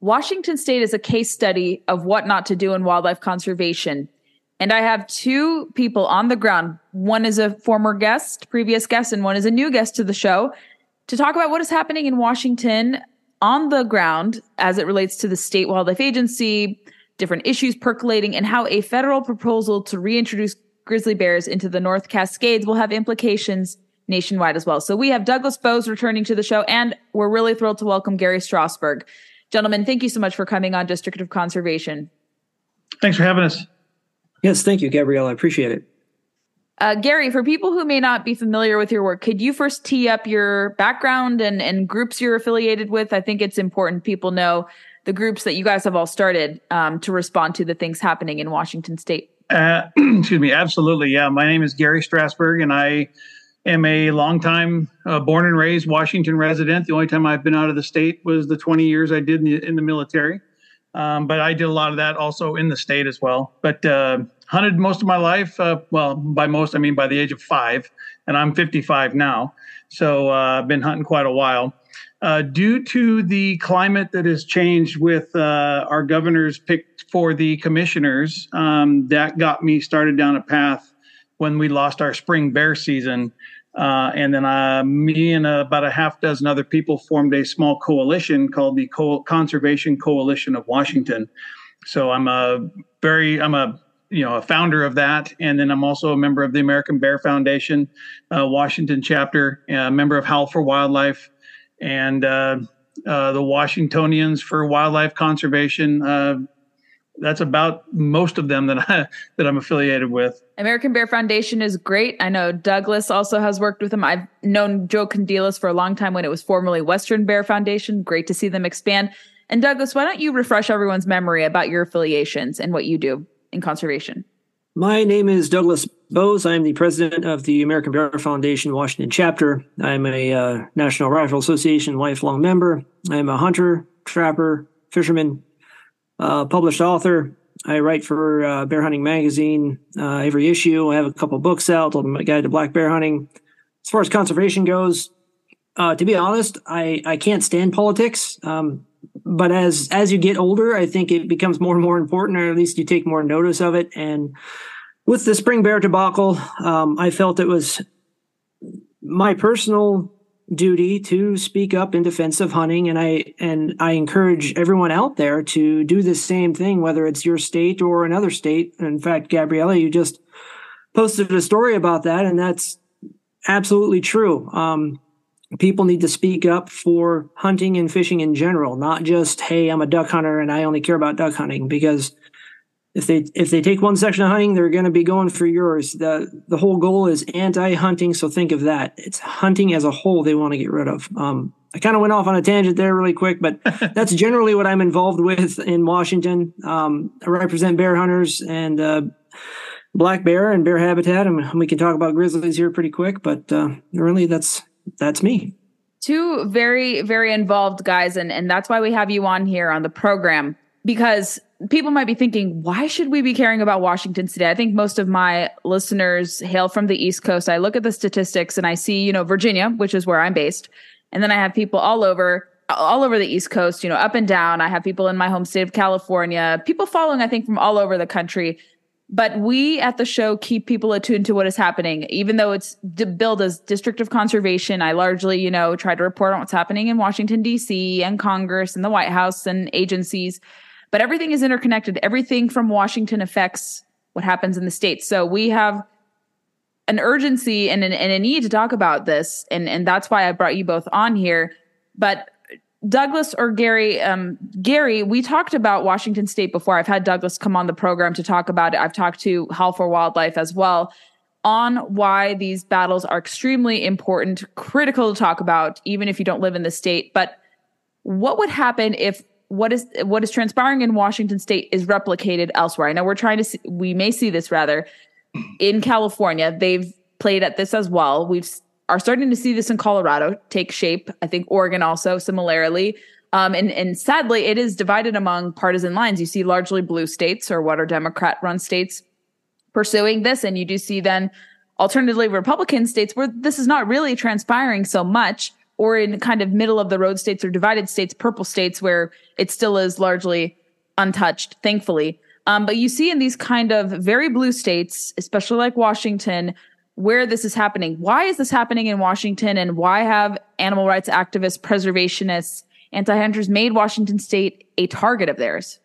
Washington State is a case study of what not to do in wildlife conservation. And I have two people on the ground. One is a former guest, previous guest, and one is a new guest to the show to talk about what is happening in Washington on the ground as it relates to the state wildlife agency, different issues percolating, and how a federal proposal to reintroduce grizzly bears into the North Cascades will have implications nationwide as well. So we have Douglas Boze returning to the show, and we're really thrilled to welcome Gary Strassburg. Gentlemen, thank you so much for coming on District of Conservation. Thanks for having us. Yes, thank you, Gabrielle. I appreciate it. Uh, Gary, for people who may not be familiar with your work, could you first tee up your background and, and groups you're affiliated with? I think it's important people know the groups that you guys have all started um, to respond to the things happening in Washington State. Uh, excuse me. Absolutely. Yeah. My name is Gary Strassburg, and I am a longtime uh, born and raised Washington resident. The only time I've been out of the state was the 20 years I did in the, in the military. Um, but I did a lot of that also in the state as well. But uh, hunted most of my life. Uh, well, by most, I mean by the age of five, and I'm 55 now. So uh, I've been hunting quite a while. Uh, due to the climate that has changed with uh, our governors picked for the commissioners, um, that got me started down a path when we lost our spring bear season. Uh, and then uh, me and uh, about a half dozen other people formed a small coalition called the Co- Conservation Coalition of Washington. So I'm a very I'm a you know a founder of that, and then I'm also a member of the American Bear Foundation uh, Washington chapter, a member of Howl for Wildlife, and uh, uh, the Washingtonians for Wildlife Conservation that's about most of them that I that I'm affiliated with. American Bear Foundation is great. I know Douglas also has worked with them. I've known Joe Condilas for a long time when it was formerly Western Bear Foundation. Great to see them expand. And Douglas, why don't you refresh everyone's memory about your affiliations and what you do in conservation? My name is Douglas Boze. I'm the president of the American Bear Foundation Washington chapter. I'm a uh, National Rifle Association lifelong member. I'm a hunter, trapper, fisherman, uh, published author. I write for uh, Bear Hunting Magazine uh, every issue. I have a couple books out, Ultimate Guide to Black Bear Hunting. As far as conservation goes, uh, to be honest, I, I can't stand politics. Um, but as as you get older, I think it becomes more and more important, or at least you take more notice of it. And with the spring bear debacle, um, I felt it was my personal duty to speak up in defense of hunting. And I and I encourage everyone out there to do the same thing whether it's your state or another state. In fact Gabriella you just posted a story about that and that's absolutely true. Um, people need to speak up for hunting and fishing in general not just hey I'm a duck hunter and I only care about duck hunting because if they if they take one section of hunting, they're going to be going for yours. the The whole goal is anti-hunting, so think of that. It's hunting as a whole they want to get rid of. Um, I kind of went off on a tangent there really quick, but that's generally what I'm involved with in Washington. Um, I represent bear hunters and uh, black bear and bear habitat, and we can talk about grizzlies here pretty quick. But uh, really, that's that's me. Two very very involved guys, and and that's why we have you on here on the program because people might be thinking, why should we be caring about Washington today? I think most of my listeners hail from the East Coast. I look at the statistics and I see, you know, Virginia, which is where I'm based. And then I have people all over all over the East Coast, you know, up and down. I have people in my home state of California, people following, I think, from all over the country. But we at the show keep people attuned to what is happening, even though it's billed as District of Conservation. I largely, you know, try to report on what's happening in Washington, D.C. and Congress and the White House and agencies but everything is interconnected. Everything from Washington affects what happens in the states. So we have an urgency and an, and a need to talk about this, and and that's why I brought you both on here. But Douglas or Gary, um, Gary, we talked about Washington State before. I've had Douglas come on the program to talk about it. I've talked to Howl for Wildlife as well on why these battles are extremely important, critical to talk about, even if you don't live in the state. But what would happen if what is what is transpiring in Washington State is replicated elsewhere? I know we're trying to see, we may see this rather in California. They've played at this as well. We've are starting to see this in Colorado take shape. I think Oregon also similarly. Um, and, and sadly, it is divided among partisan lines. You see largely blue states or what are Democrat run states pursuing this. And you do see then alternatively Republican states where this is not really transpiring so much, or in kind of middle of the road states or divided states, purple states where it still is largely untouched, thankfully. Um, but you see in these kind of very blue states, especially like Washington, where this is happening. Why is this happening in Washington? And why have animal rights activists, preservationists, anti hunters made Washington state a target of theirs?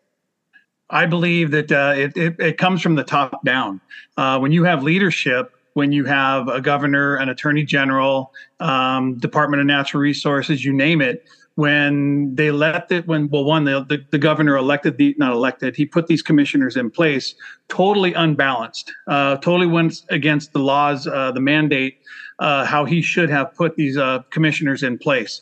I believe that uh, it, it, it, comes from the top down. Uh, when you have leadership, when you have a governor, an attorney general, um, Department of Natural Resources, you name it, when they let it, when, well, one, the, the, the, governor elected the, not elected, he put these commissioners in place totally unbalanced, uh, totally went against the laws, uh, the mandate, uh, how he should have put these uh, commissioners in place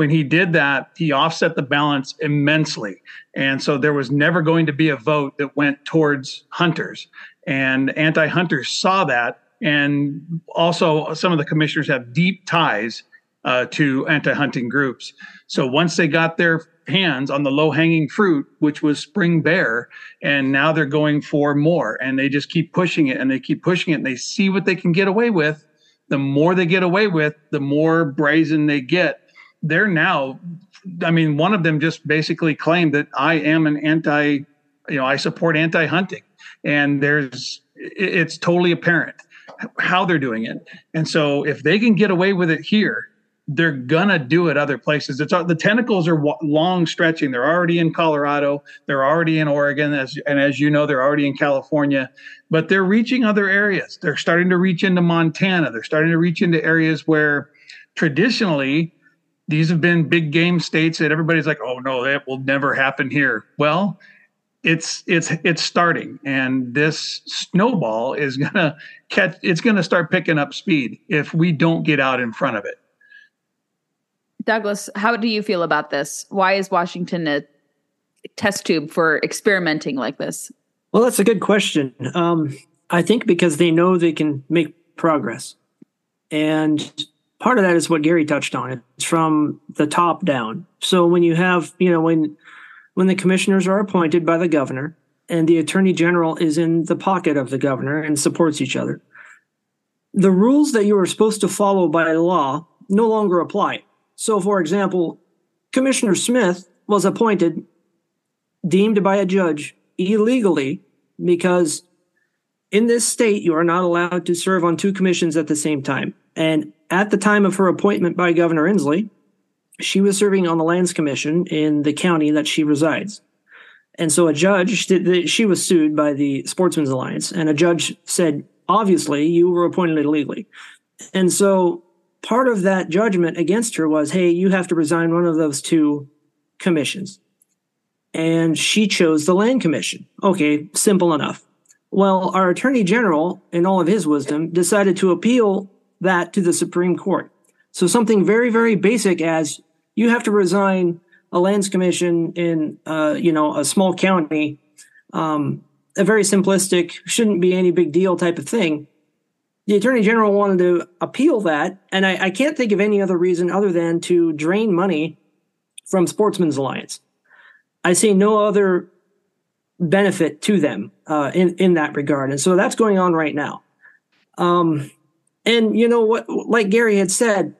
when he did that, he offset the balance immensely. And so there was never going to be a vote that went towards hunters. And anti hunters saw that. And also, some of the commissioners have deep ties uh, to anti hunting groups. So once they got their hands on the low hanging fruit, which was spring bear, and now they're going for more and they just keep pushing it and they keep pushing it and they see what they can get away with. The more they get away with, the more brazen they get they're now i mean one of them just basically claimed that i am an anti you know i support anti-hunting and there's it's totally apparent how they're doing it. And so if they can get away with it here they're gonna do it other places. It's uh, the tentacles are long stretching. They're already in colorado. They're already in oregon as, and as you know they're already in california. But they're reaching other areas. They're starting to reach into montana. They're starting to reach into areas where traditionally these have been big game states that everybody's like, oh no, that will never happen here. Well, it's it's it's starting, and this snowball is gonna catch. It's gonna start picking up speed if we don't get out in front of it. Douglas, how do you feel about this? Why is Washington a test tube for experimenting like this? Well, that's a good question. Um, I think because they know they can make progress. And part of that is what Gary touched on. It's from the top down. So when you have, you know, when when the commissioners are appointed by the governor and the attorney general is in the pocket of the governor and supports each other, the rules that you are supposed to follow by law no longer apply. So, for example, Commissioner Smith was appointed, deemed by a judge illegally because in this state you are not allowed to serve on two commissions at the same time. And at the time of her appointment by Governor Inslee, she was serving on the Lands Commission in the county that she resides. And so a judge, she was sued by the Sportsmen's Alliance, and a judge said, obviously, you were appointed illegally. And so part of that judgment against her was, hey, you have to resign one of those two commissions. And she chose the Land Commission. Okay, simple enough. Well, our Attorney General, in all of his wisdom, decided to appeal that to the Supreme Court. So something very, very basic as you have to resign a lands commission in, uh, you know, a small county, um, a very simplistic, shouldn't be any big deal type of thing. The attorney general wanted to appeal that, and I, I can't think of any other reason other than to drain money from Sportsman's Alliance. I see no other benefit to them uh, in in that regard, and so that's going on right now. Um, and you know what, like Gary had said,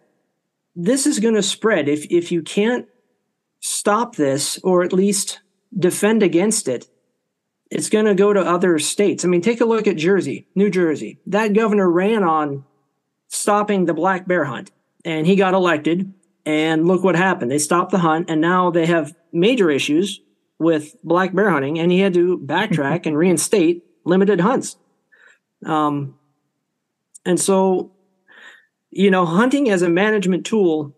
this is going to spread. If, if you can't stop this or at least defend against it, it's going to go to other states. I mean, take a look at Jersey, New Jersey. That governor ran on stopping the black bear hunt and he got elected. And look what happened. They stopped the hunt and now they have major issues with black bear hunting and he had to backtrack and reinstate limited hunts. Um, And so, you know, hunting as a management tool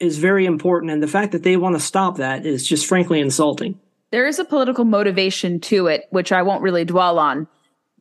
is very important. And the fact that they want to stop that is just frankly insulting. There is a political motivation to it, which I won't really dwell on.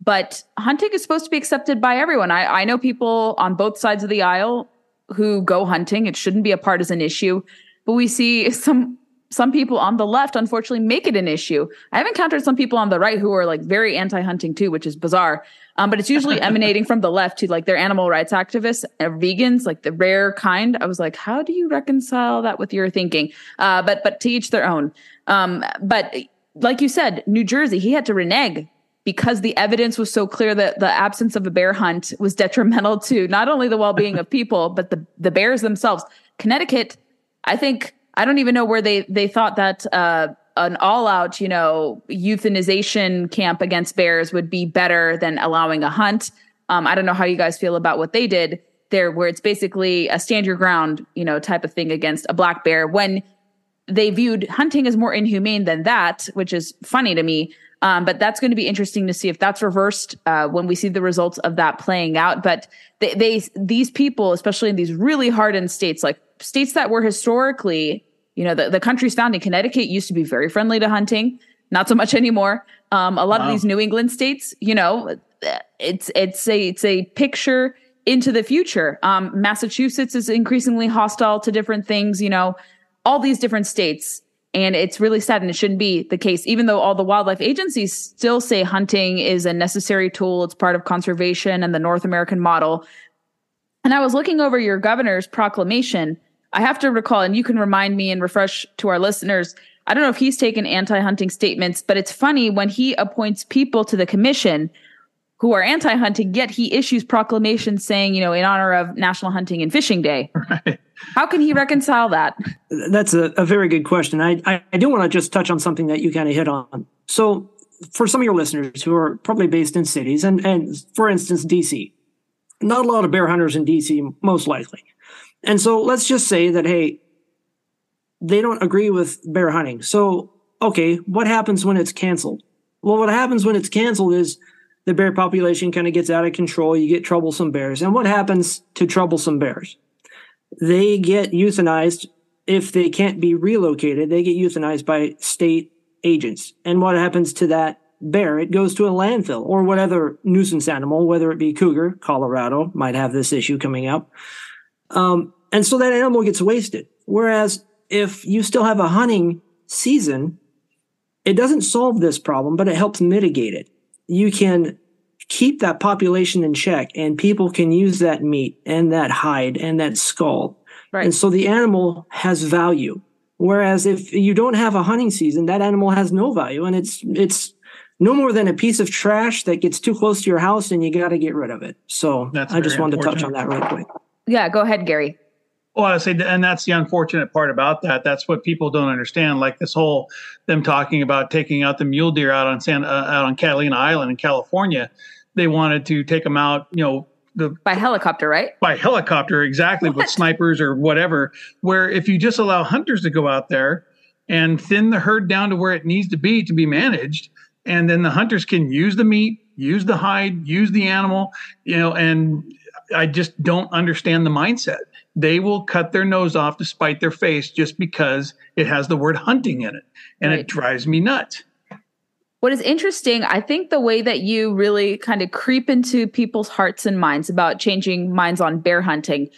But hunting is supposed to be accepted by everyone. I, I know people on both sides of the aisle who go hunting. It shouldn't be a partisan issue. But we see some some people on the left unfortunately make it an issue. I have encountered some people on the right who are like very anti-hunting too, which is bizarre. Um, but it's usually emanating from the left to like their animal rights activists or vegans, like the rare kind. I was like, how do you reconcile that with your thinking? Uh, but but to each their own. Um, but like you said, New Jersey, he had to renege because the evidence was so clear that the absence of a bear hunt was detrimental to not only the well-being of people but the the bears themselves. Connecticut, I think I don't even know where they they thought that uh, an all out, you know, euthanization camp against bears would be better than allowing a hunt. Um, I don't know how you guys feel about what they did there, where it's basically a stand your ground, you know, type of thing against a black bear when they viewed hunting as more inhumane than that, which is funny to me. Um, but that's going to be interesting to see if that's reversed uh, when we see the results of that playing out. But they, they, these people, especially in these really hardened states, like states that were historically you know, the, the country's founding, Connecticut used to be very friendly to hunting, not so much anymore. Um, a lot wow. of these New England states, you know, it's it's a it's a picture into the future. Um, Massachusetts is increasingly hostile to different things, you know, all these different states. And it's really sad, and it shouldn't be the case, even though all the wildlife agencies still say hunting is a necessary tool. It's part of conservation and the North American model. And I was looking over your governor's proclamation, I have to recall, and you can remind me and refresh to our listeners. I don't know if he's taken anti hunting statements, but it's funny when he appoints people to the commission who are anti hunting, yet he issues proclamations saying, you know, in honor of National Hunting and Fishing Day. Right. How can he reconcile that? That's a, a very good question. I, I, I do want to just touch on something that you kind of hit on. So, for some of your listeners who are probably based in cities, and, and for instance, DC, not a lot of bear hunters in DC, most likely. And so let's just say that, hey, they don't agree with bear hunting. So, okay, what happens when it's canceled? Well, what happens when it's canceled is the bear population kind of gets out of control. You get troublesome bears. And what happens to troublesome bears? They get euthanized if they can't be relocated. They get euthanized by state agents. And what happens to that bear? It goes to a landfill or whatever nuisance animal, whether it be cougar, Colorado might have this issue coming up um, and so that animal gets wasted. Whereas if you still have a hunting season, it doesn't solve this problem, but it helps mitigate it. You can keep that population in check and people can use that meat and that hide and that skull. Right. And so the animal has value. Whereas if you don't have a hunting season, that animal has no value and it's, it's no more than a piece of trash that gets too close to your house and you got to get rid of it. So That's I just wanted to touch on that real quick. Yeah, go ahead, Gary. Well, I say, and that's the unfortunate part about that. That's what people don't understand. Like this whole them talking about taking out the mule deer out on San, uh, out on Catalina Island in California. They wanted to take them out, you know, the by helicopter, right? By helicopter, exactly, what? with snipers or whatever. Where if you just allow hunters to go out there and thin the herd down to where it needs to be to be managed, and then the hunters can use the meat, use the hide, use the animal, you know, and I just don't understand the mindset. They will cut their nose off to spite their face just because it has the word hunting in it. And right. it drives me nuts. What is interesting, I think the way that you really kind of creep into people's hearts and minds about changing minds on bear hunting.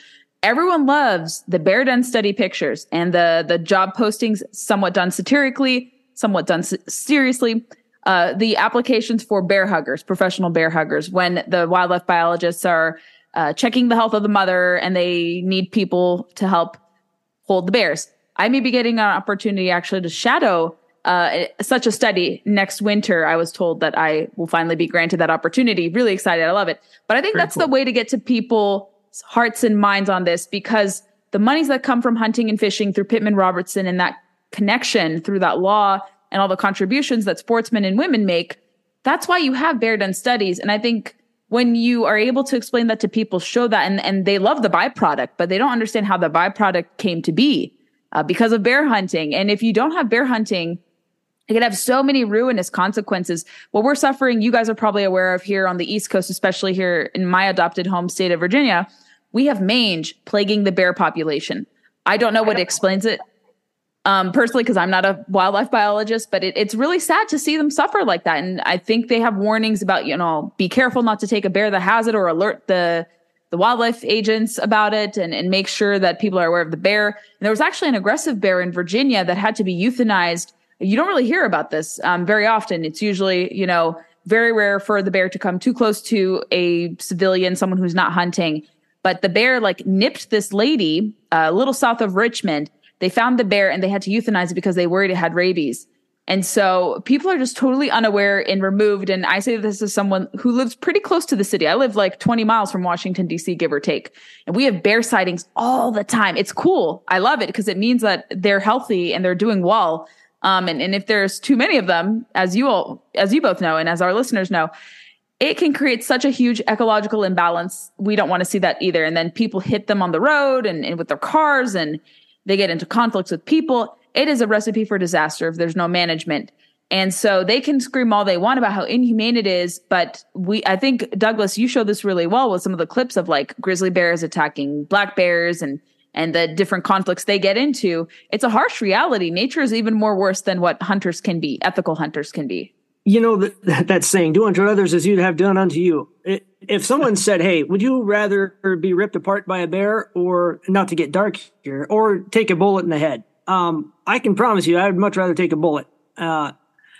Everyone loves the bear den study pictures and the the job postings, somewhat done satirically, somewhat done seriously. Uh, the applications for bear huggers, professional bear huggers, when the wildlife biologists are uh, checking the health of the mother and they need people to help hold the bears. I may be getting an opportunity actually to shadow uh, such a study next winter. I was told that I will finally be granted that opportunity. Really excited. I love it. But I think Very that's cool. the way to get to people's hearts and minds on this because the monies that come from hunting and fishing through Pittman Robertson and that connection through that law and all the contributions that sportsmen and women make, that's why you have bear den studies. And I think when you are able to explain that to people, show that, and, and they love the byproduct, but they don't understand how the byproduct came to be uh, because of bear hunting. And if you don't have bear hunting it could have so many ruinous consequences. What we're suffering, you guys are probably aware of here on the East Coast, especially here in my adopted home state of Virginia. We have mange plaguing the bear population. I don't know what explains it um, personally because I'm not a wildlife biologist, but it, it's really sad to see them suffer like that. And I think they have warnings about, you know, be careful not to take a bear that has it or alert the the wildlife agents about it and, and make sure that people are aware of the bear. And there was actually an aggressive bear in Virginia that had to be euthanized you don't really hear about this um, very often. It's usually, you know, very rare for the bear to come too close to a civilian, someone who's not hunting. But the bear like nipped this lady uh, a little south of Richmond. They found the bear and they had to euthanize it because they worried it had rabies. And so people are just totally unaware and removed. And I say this as someone who lives pretty close to the city. I live like 20 miles from Washington, D.C., give or take. And we have bear sightings all the time. It's cool. I love it because it means that they're healthy and they're doing well. Um, and, and if there's too many of them, as you all, as you both know, and as our listeners know, it can create such a huge ecological imbalance. We don't want to see that either. And then people hit them on the road and, and with their cars and they get into conflicts with people. It is a recipe for disaster if there's no management. And so they can scream all they want about how inhumane it is, but we I think Douglas, you showed this really well with some of the clips of like grizzly bears attacking black bears and and the different conflicts they get into, it's a harsh reality. Nature is even more worse than what hunters can be, ethical hunters can be. You know, that, that saying, do unto others as you'd have done unto you. If someone said, hey, would you rather be ripped apart by a bear or not to get dark here or take a bullet in the head? Um, I can promise you, I would much rather take a bullet. Uh,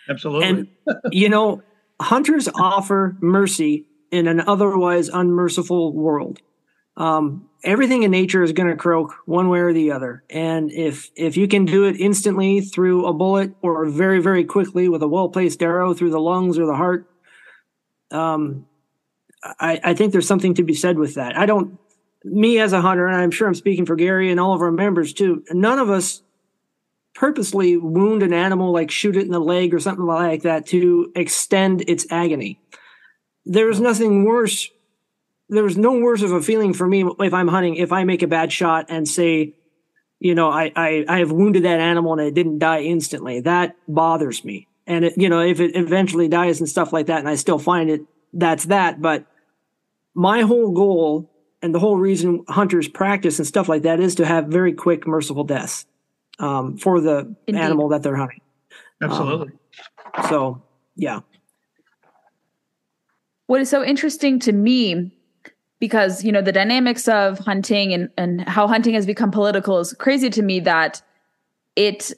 Absolutely. And, you know, hunters offer mercy in an otherwise unmerciful world. Um, everything in nature is going to croak one way or the other. And if if you can do it instantly through a bullet or very very quickly with a well placed arrow through the lungs or the heart, um, I, I think there's something to be said with that. I don't. Me as a hunter, and I'm sure I'm speaking for Gary and all of our members too. None of us purposely wound an animal, like shoot it in the leg or something like that, to extend its agony. There's nothing worse there's no worse of a feeling for me if I'm hunting if I make a bad shot and say, you know, I I, I have wounded that animal and it didn't die instantly. That bothers me. And it, you know, if it eventually dies and stuff like that, and I still find it, that's that. But my whole goal and the whole reason hunters practice and stuff like that is to have very quick, merciful deaths um, for the Indeed. animal that they're hunting. Absolutely. Um, so, yeah. What is so interesting to me because you know the dynamics of hunting and, and how hunting has become political is crazy to me that it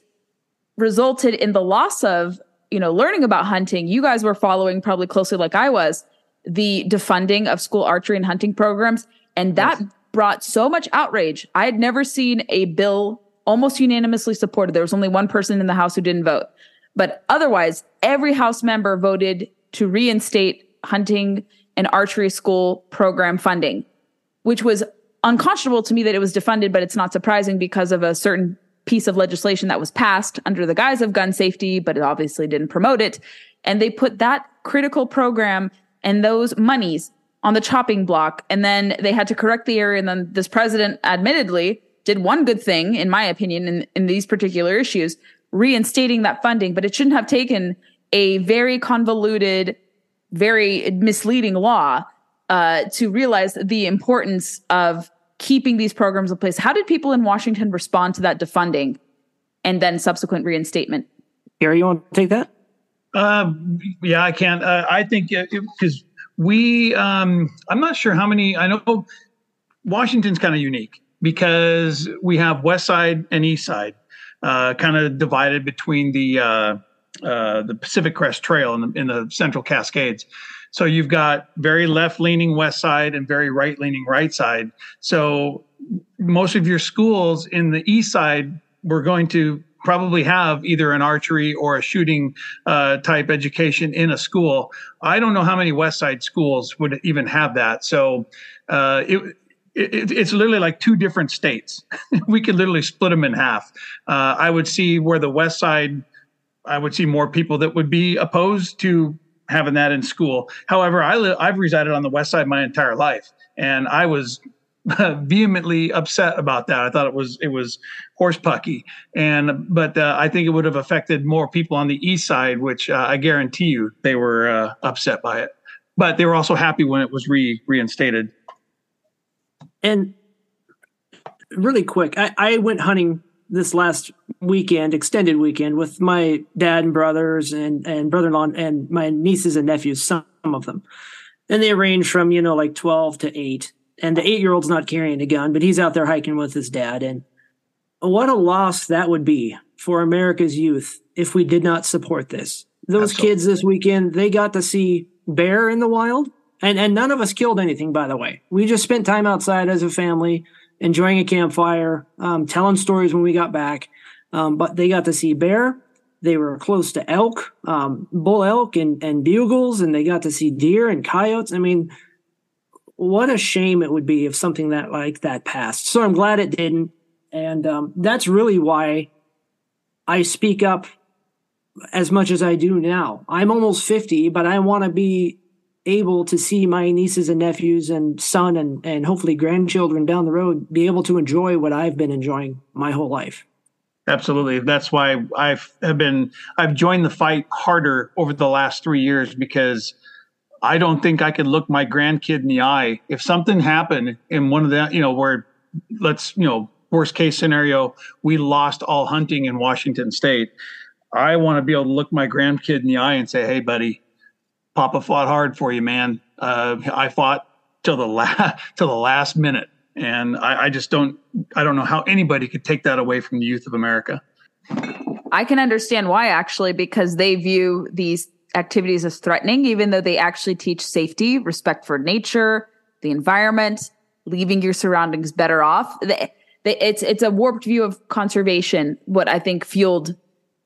resulted in the loss of you know learning about hunting. You guys were following probably closely like i was the defunding of school archery and hunting programs. And that yes. brought so much outrage. I had never seen a bill almost unanimously supported. There was only one person in the house who didn't vote. But otherwise every house member voted to reinstate hunting an archery school program funding, which was unconscionable to me that it was defunded, but it's not surprising because of a certain piece of legislation that was passed under the guise of gun safety, but it obviously didn't promote it. And they put that critical program and those monies on the chopping block. And then they had to correct the error. And then this president admittedly did one good thing, in my opinion, in, in these particular issues, reinstating that funding, but it shouldn't have taken a very convoluted very misleading law uh, to realize the importance of keeping these programs in place. How did people in Washington respond to that defunding and then subsequent reinstatement? Gary, you want to take that? Um, yeah, I can. Uh, I think because we, um, I'm not sure how many. I know Washington's kind of unique because we have West Side and East Side, uh, kind of divided between the uh, the Pacific Crest Trail in the, in the Central Cascades. So you've got very left leaning west side and very right leaning right side. So most of your schools in the east side were going to probably have either an archery or a shooting uh, type education in a school. I don't know how many west side schools would even have that. So uh, it, it, it's literally like two different states. we could literally split them in half. Uh, I would see where the west side I would see more people that would be opposed to having that in school. However, I li- I've resided on the west side my entire life, and I was vehemently upset about that. I thought it was it was horse pucky, and but uh, I think it would have affected more people on the east side, which uh, I guarantee you they were uh, upset by it. But they were also happy when it was re reinstated. And really quick, I, I went hunting this last weekend, extended weekend, with my dad and brothers and and brother in law and my nieces and nephews, some of them, and they range from you know like twelve to eight and the eight year old's not carrying a gun, but he's out there hiking with his dad. And what a loss that would be for America's youth if we did not support this. Those Absolutely. kids this weekend, they got to see bear in the wild. And, and none of us killed anything, by the way. We just spent time outside as a family, enjoying a campfire, um, telling stories when we got back. Um, but they got to see bear. They were close to elk, um, bull elk, and, and bugles, and they got to see deer and coyotes. I mean, what a shame it would be if something that like that passed. So I'm glad it didn't, and um, that's really why I speak up as much as I do now. I'm almost 50, but I want to be able to see my nieces and nephews and son and, and hopefully grandchildren down the road be able to enjoy what I've been enjoying my whole life. Absolutely. That's why I've have been I've joined the fight harder over the last three years because I don't think I could look my grandkid in the eye if something happened in one of the, you know, where let's, you know, worst case scenario, we lost all hunting in Washington state. I want to be able to look my grandkid in the eye and say, Hey buddy, Papa fought hard for you, man. Uh, I fought till the last, till the last minute. And I, I just don't, I don't know how anybody could take that away from the youth of America. I can understand why actually, because they view these activities as threatening, even though they actually teach safety, respect for nature, the environment, leaving your surroundings better off. It's it's a warped view of conservation. What I think fueled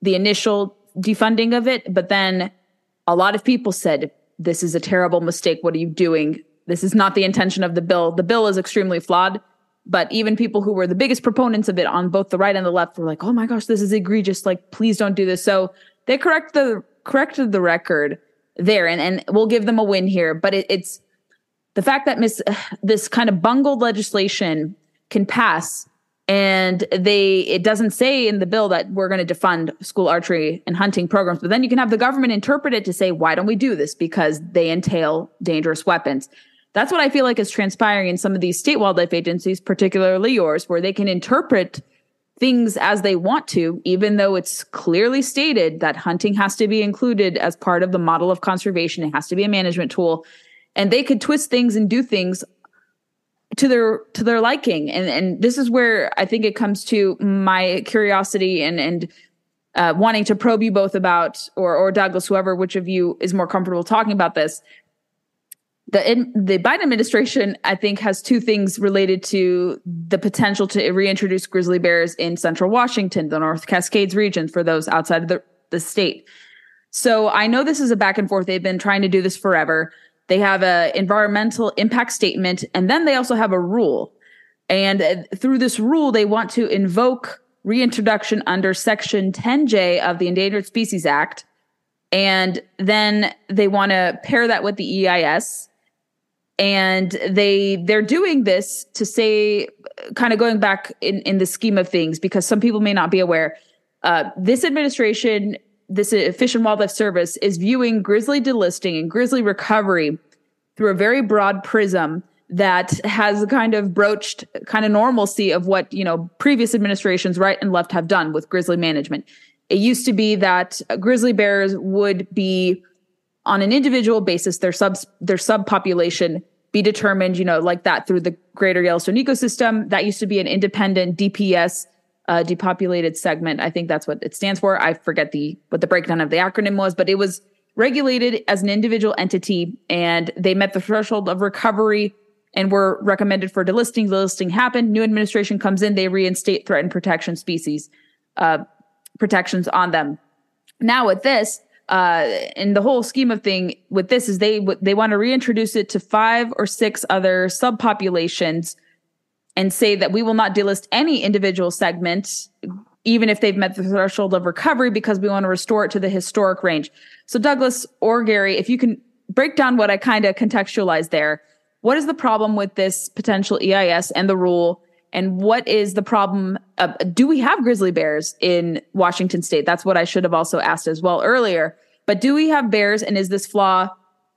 the initial defunding of it, but then a lot of people said, "This is a terrible mistake. What are you doing? This is not the intention of the bill. The bill is extremely flawed." But even people who were the biggest proponents of it on both the right and the left were like, "Oh my gosh, this is egregious! Like, please don't do this." So they correct the corrected the record there, and and we'll give them a win here. But it, it's the fact that miss this kind of bungled legislation can pass and they it doesn't say in the bill that we're going to defund school archery and hunting programs but then you can have the government interpret it to say why don't we do this because they entail dangerous weapons that's what i feel like is transpiring in some of these state wildlife agencies particularly yours where they can interpret things as they want to, even though it's clearly stated that hunting has to be included as part of the model of conservation. It has to be a management tool. And they could twist things and do things to their to their liking. And and this is where I think it comes to my curiosity and and uh, wanting to probe you both about or or Douglas, whoever which of you is more comfortable talking about this the in, the Biden administration, I think, has two things related to the potential to reintroduce grizzly bears in central Washington, the North Cascades region, for those outside of the, the state. So I know this is a back and forth. They've been trying to do this forever. They have a environmental impact statement, and then they also have a rule. And uh, through this rule, they want to invoke reintroduction under Section 10J of the Endangered Species Act. And then they want to pair that with the EIS and they they're doing this to say kind of going back in in the scheme of things because some people may not be aware uh, this administration this fish and wildlife service is viewing grizzly delisting and grizzly recovery through a very broad prism that has kind of broached kind of normalcy of what you know previous administrations right and left have done with grizzly management it used to be that grizzly bears would be on an individual basis, their sub their subpopulation be determined, you know, like that through the greater Yellowstone ecosystem. That used to be an independent DPS, uh, depopulated segment. I think that's what it stands for. I forget the what the breakdown of the acronym was, but it was regulated as an individual entity, and they met the threshold of recovery and were recommended for delisting. The listing happened. New administration comes in, they reinstate threatened protection species uh, protections on them. Now with this, uh, and the whole scheme of thing with this is they they want to reintroduce it to five or six other subpopulations and say that we will not delist any individual segment even if they've met the threshold of recovery because we want to restore it to the historic range so douglas or gary if you can break down what i kind of contextualized there what is the problem with this potential EIS and the rule? And what is the problem? Uh, do we have grizzly bears in Washington state? That's what I should have also asked as well earlier. But do we have bears and is this flaw,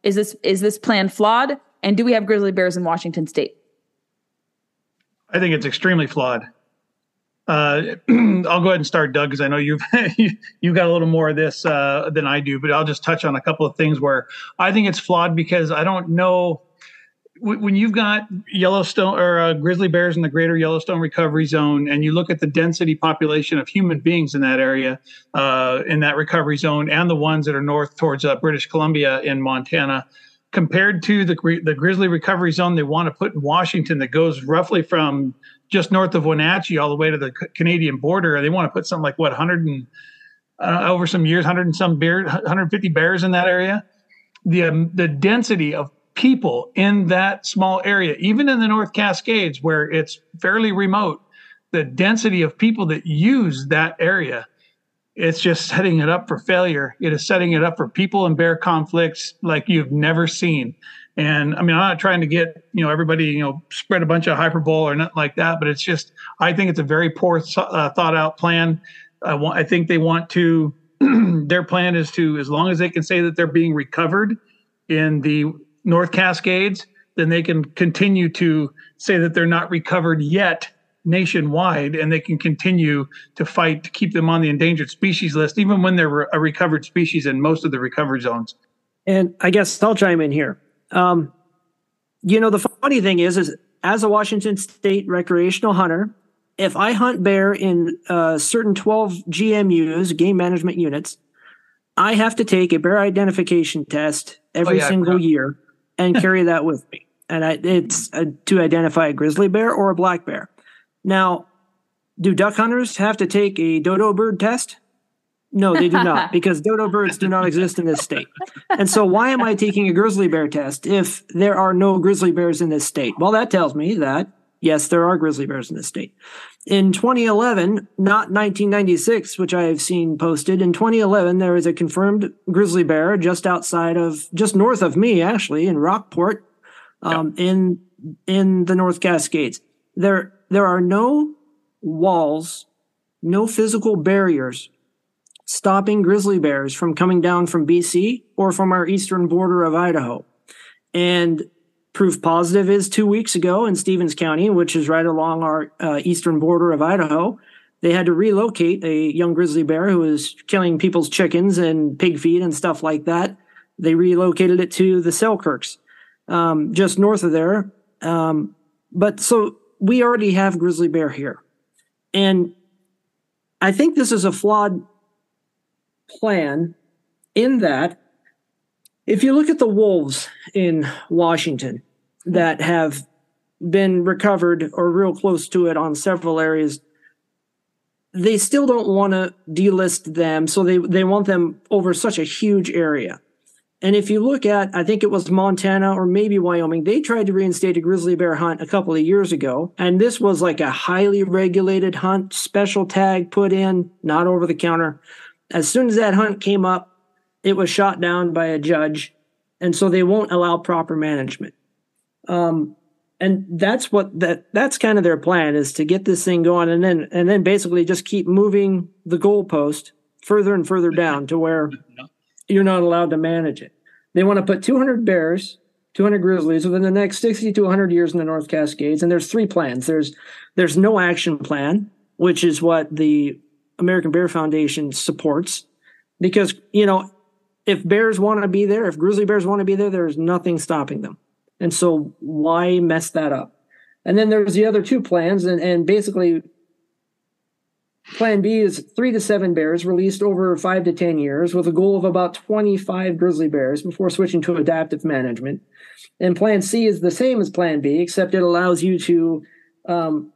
is this, is this plan flawed? And do we have grizzly bears in Washington state? I think it's extremely flawed. Uh, I'll go ahead and start, Doug, because I know you've you've got a little more of this uh, than I do. But I'll just touch on a couple of things where I think it's flawed because I don't know when you've got Yellowstone or uh, grizzly bears in the greater Yellowstone recovery zone, and you look at the density population of human beings in that area, uh, in that recovery zone, and the ones that are north towards uh, British Columbia in Montana, compared to the the grizzly recovery zone they want to put in Washington, that goes roughly from just north of Wenatchee all the way to the Canadian border. They want to put something like what 100 and uh, over some years, 100 and some bear, 150 bears in that area. The um, the density of people in that small area, even in the North Cascades, where it's fairly remote, the density of people that use that area, it's just setting it up for failure. It is setting it up for people and bear conflicts like you've never seen. And I mean, I'm not trying to get you know everybody you know spread a bunch of hyperbole or nothing like that, but it's just I think it's a very poor uh, thought out plan. I want I think they want to their plan is to as long as they can say that they're being recovered in the North Cascades, then they can continue to say that they're not recovered yet nationwide and they can continue to fight to keep them on the endangered species list, even when they're a recovered species in most of the recovery zones. And I guess I'll chime in here. Um, you know, the funny thing is, is as a Washington State recreational hunter, if I hunt bear in uh, certain 12 GMUs, game management units, I have to take a bear identification test every oh, yeah, single year and carry that with me. And I, it's uh, to identify a grizzly bear or a black bear. Now, do duck hunters have to take a dodo bird test? No, they do not, because dodo birds do not exist in this state. And so, why am I taking a grizzly bear test if there are no grizzly bears in this state? Well, that tells me that yes, there are grizzly bears in this state. In 2011, not 1996, which I have seen posted, in 2011, there is a confirmed grizzly bear just outside of, just north of me, actually, in Rockport, um, in in the North Cascades. There there are no walls, no physical barriers stopping grizzly bears from coming down from BC or from our eastern border of Idaho. And proof positive is two weeks ago in Stevens County, which is right along our uh, eastern border of Idaho. They had to relocate a young grizzly bear who was killing people's chickens and pig feed and stuff like that. They relocated it to the Selkirks, um, just north of there. Um, but so we already have grizzly bear here. And I think this is a flawed plan in that if you look at the wolves in Washington that have been recovered or real close to it on several areas, they still don't want to delist them. So they, they want them over such a huge area. And if you look at, I think it was Montana or maybe Wyoming, they tried to reinstate a grizzly bear hunt a couple of years ago. And this was like a highly regulated hunt, special tag put in, not over the counter. As soon as that hunt came up, it was shot down by a judge. And so they won't allow proper management. Um, and that's what that that's kind of their plan is to get this thing going and then and then basically just keep moving the goalpost further and further down to where you're not allowed to manage it. They want to put 200 bears, 200 grizzlies within the next 60 to 100 years in the North Cascades. And there's three plans. There's there's no action plan, which is what the American Bear Foundation supports, because you know if bears want to be there, if grizzly bears want to be there, there's nothing stopping them. And so why mess that up? And then there's the other two plans, and, and basically Plan B is three to seven bears released over five to 10 years with a goal of about 25 grizzly bears before switching to adaptive management. And Plan C is the same as Plan B, except it allows you to um,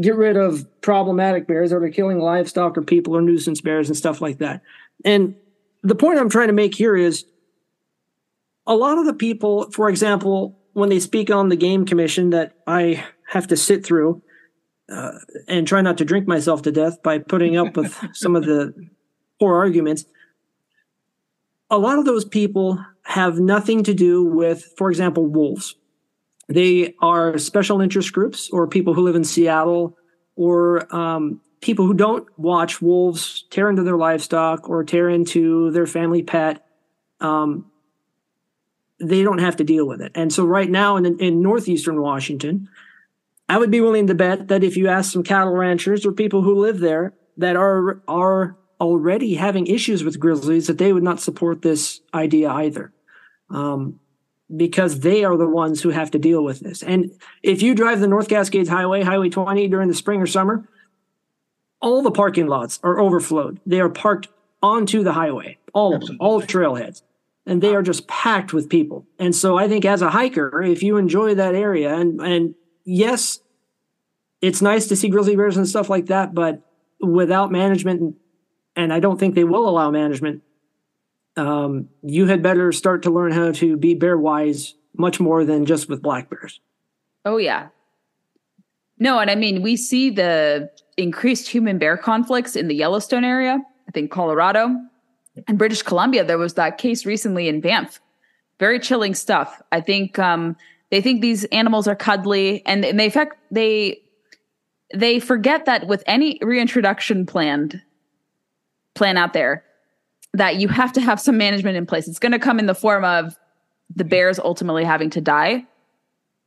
get rid of problematic bears that are killing livestock or people or nuisance bears and stuff like that. And the point I'm trying to make here is a lot of the people, for example, when they speak on the game commission that I have to sit through, uh, and try not to drink myself to death by putting up with some of the poor arguments. A lot of those people have nothing to do with, for example, wolves. they are special interest groups or people who live in Seattle or um, people who don't watch wolves tear into their livestock or tear into their family pet. Um, they don't have to deal with it. And so, right now in, in northeastern Washington, I would be willing to bet that if you ask some cattle ranchers or people who live there that are are already having issues with grizzlies, that they would not support this idea either. Um, because they are the ones who have to deal with this. And if you drive the North Cascades Highway, Highway 20 during the spring or summer, all the parking lots are overflowed. They are parked onto the highway, all of them, all trailheads. And they are just packed with people. And so I think as a hiker, if you enjoy that area, and, and yes, it's nice to see grizzly bears and stuff like that, but without management, and I don't think they will allow management um, you had better start to learn how to be bear wise much more than just with black bears. Oh, yeah. No, and I mean, we see the increased human bear conflicts in the Yellowstone area, I think Colorado and British Columbia. There was that case recently in Banff. Very chilling stuff. I think um, they think these animals are cuddly and, and they fact they they forget that with any reintroduction planned plan out there, that you have to have some management in place. It's going to come in the form of the bears ultimately having to die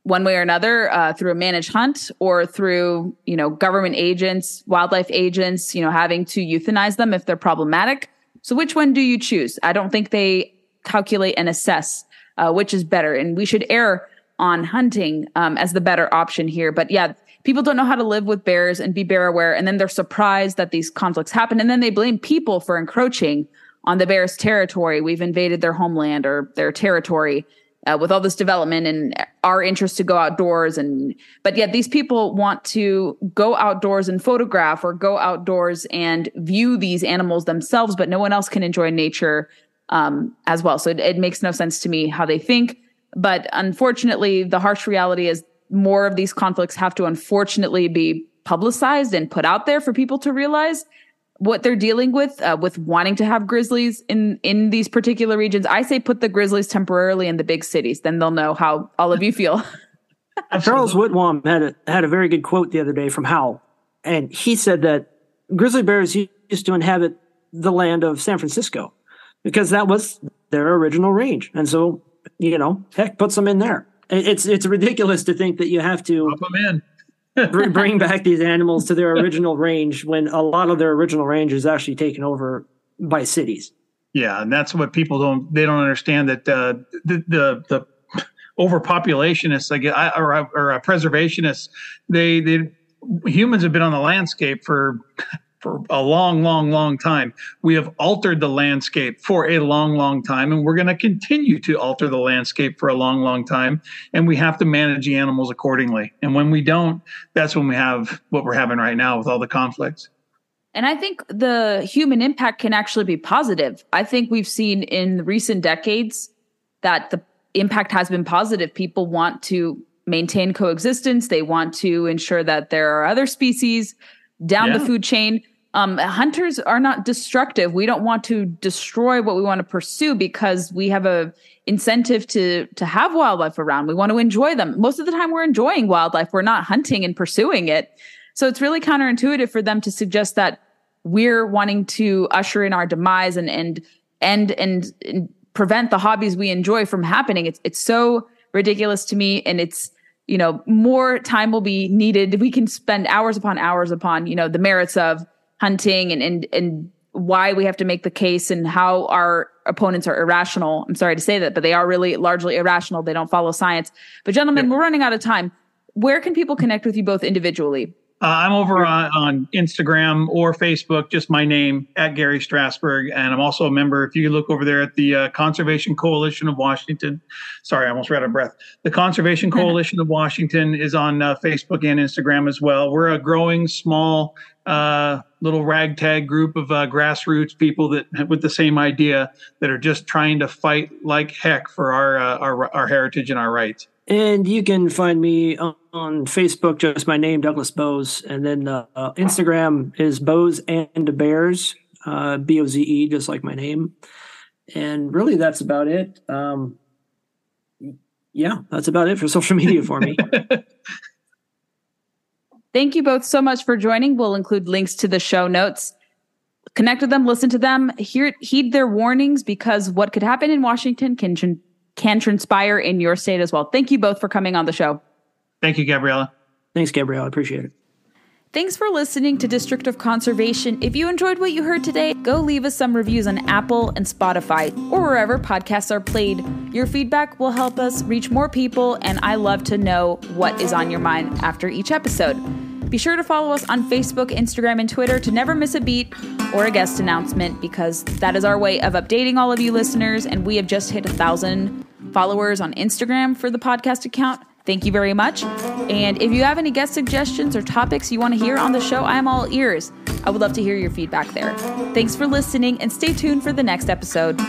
one way or another uh, through a managed hunt or through you know government agents wildlife agents you know having to euthanize them if they're problematic. So which one do you choose? I don't think they calculate and assess uh, which is better. And we should err on hunting um, as the better option here but yeah people don't know how to live with bears and be bear aware and then they're surprised that these conflicts happen and then they blame people for encroaching on the Bears' territory. We've invaded their homeland or their territory uh, with all this development and our interest to go outdoors. And but yet these people want to go outdoors and photograph or go outdoors and view these animals themselves, but no one else can enjoy nature um, as well. So it, it makes no sense to me how they think. But unfortunately, the harsh reality is more of these conflicts have to unfortunately be publicized and put out there for people to realize what they're dealing with uh, with wanting to have grizzlies in in these particular regions. I say put the grizzlies temporarily in the big cities. Then they'll know how all of you feel. Charles whitwam had a had a very good quote the other day from howell. And he said that grizzly bears used to inhabit the land of san francisco because that was their original range. And so you know heck puts them in there it's it's ridiculous to think that you have to them in bring back these animals to their original range when a lot of their original range is actually taken over by cities. Yeah, and that's what people don't they don't understand that uh, the the the overpopulationists like or or preservationists they they humans have been on the landscape for for a long, long, long time. We have altered the landscape for a long, long time, and we're going to continue to alter the landscape for a long, long time. And we have to manage the animals accordingly. And when we don't, that's when we have what we're having right now with all the conflicts. And I think the human impact can actually be positive. I think we've seen in recent decades that the impact has been positive. People want to maintain coexistence, they want to ensure that there are other species down yeah. the food chain um, hunters are not destructive. We don't want to destroy what we want to pursue because we have a incentive to to have wildlife around. We want to enjoy them. Most of the time, we're enjoying wildlife. We're not hunting and pursuing it. So it's really counterintuitive for them to suggest that we're wanting to usher in our demise and and and and, and prevent the hobbies we enjoy from happening. It's it's so ridiculous to me, and it's you know more time will be needed. We can spend hours upon hours upon you know the merits of hunting and and and why we have to make the case and how our opponents are irrational. I'm sorry to say that, but they are really largely irrational. They don't follow science. But gentlemen, we're running out of time. Where can people connect with you both individually? Uh, I'm over on, on, Instagram or Facebook, just my name at Gary Strassburg, and I'm also a member. If you look over there at the uh, Conservation Coalition of Washington, sorry, I almost ran out of breath. The Conservation Coalition of Washington is on uh, Facebook and Instagram as well. We're a growing, small, uh, little ragtag group of uh, grassroots people that with the same idea that are just trying to fight like heck for our uh, our, our heritage and our rights. And you can find me on, Facebook, just my name, Douglas Boze. And then uh, Instagram is Boze and Bears, uh, B O Z E, just like my name. And really, that's about it. Um, yeah, that's about it for social media for me. Thank you both so much for joining. We'll include links to the show notes. Connect with them, listen to them, hear, heed their warnings because what could happen in Washington can can transpire in your state as well. Thank you both for coming on the show. Thank you, Gabriella. Thanks, Gabriella. I appreciate it. Thanks for listening to District of Conservation. If you enjoyed what you heard today, go leave us some reviews on Apple and Spotify or wherever podcasts are played. Your feedback will help us reach more people, and I love to know what is on your mind after each episode. Be sure to follow us on Facebook, Instagram, and Twitter to never miss a beat or a guest announcement because that is our way of updating all of you listeners, and we have just hit a thousand followers on Instagram for the podcast account. Thank you very much. And if you have any guest suggestions or topics you want to hear on the show, I am all ears. I would love to hear your feedback there. Thanks for listening and stay tuned for the next episode.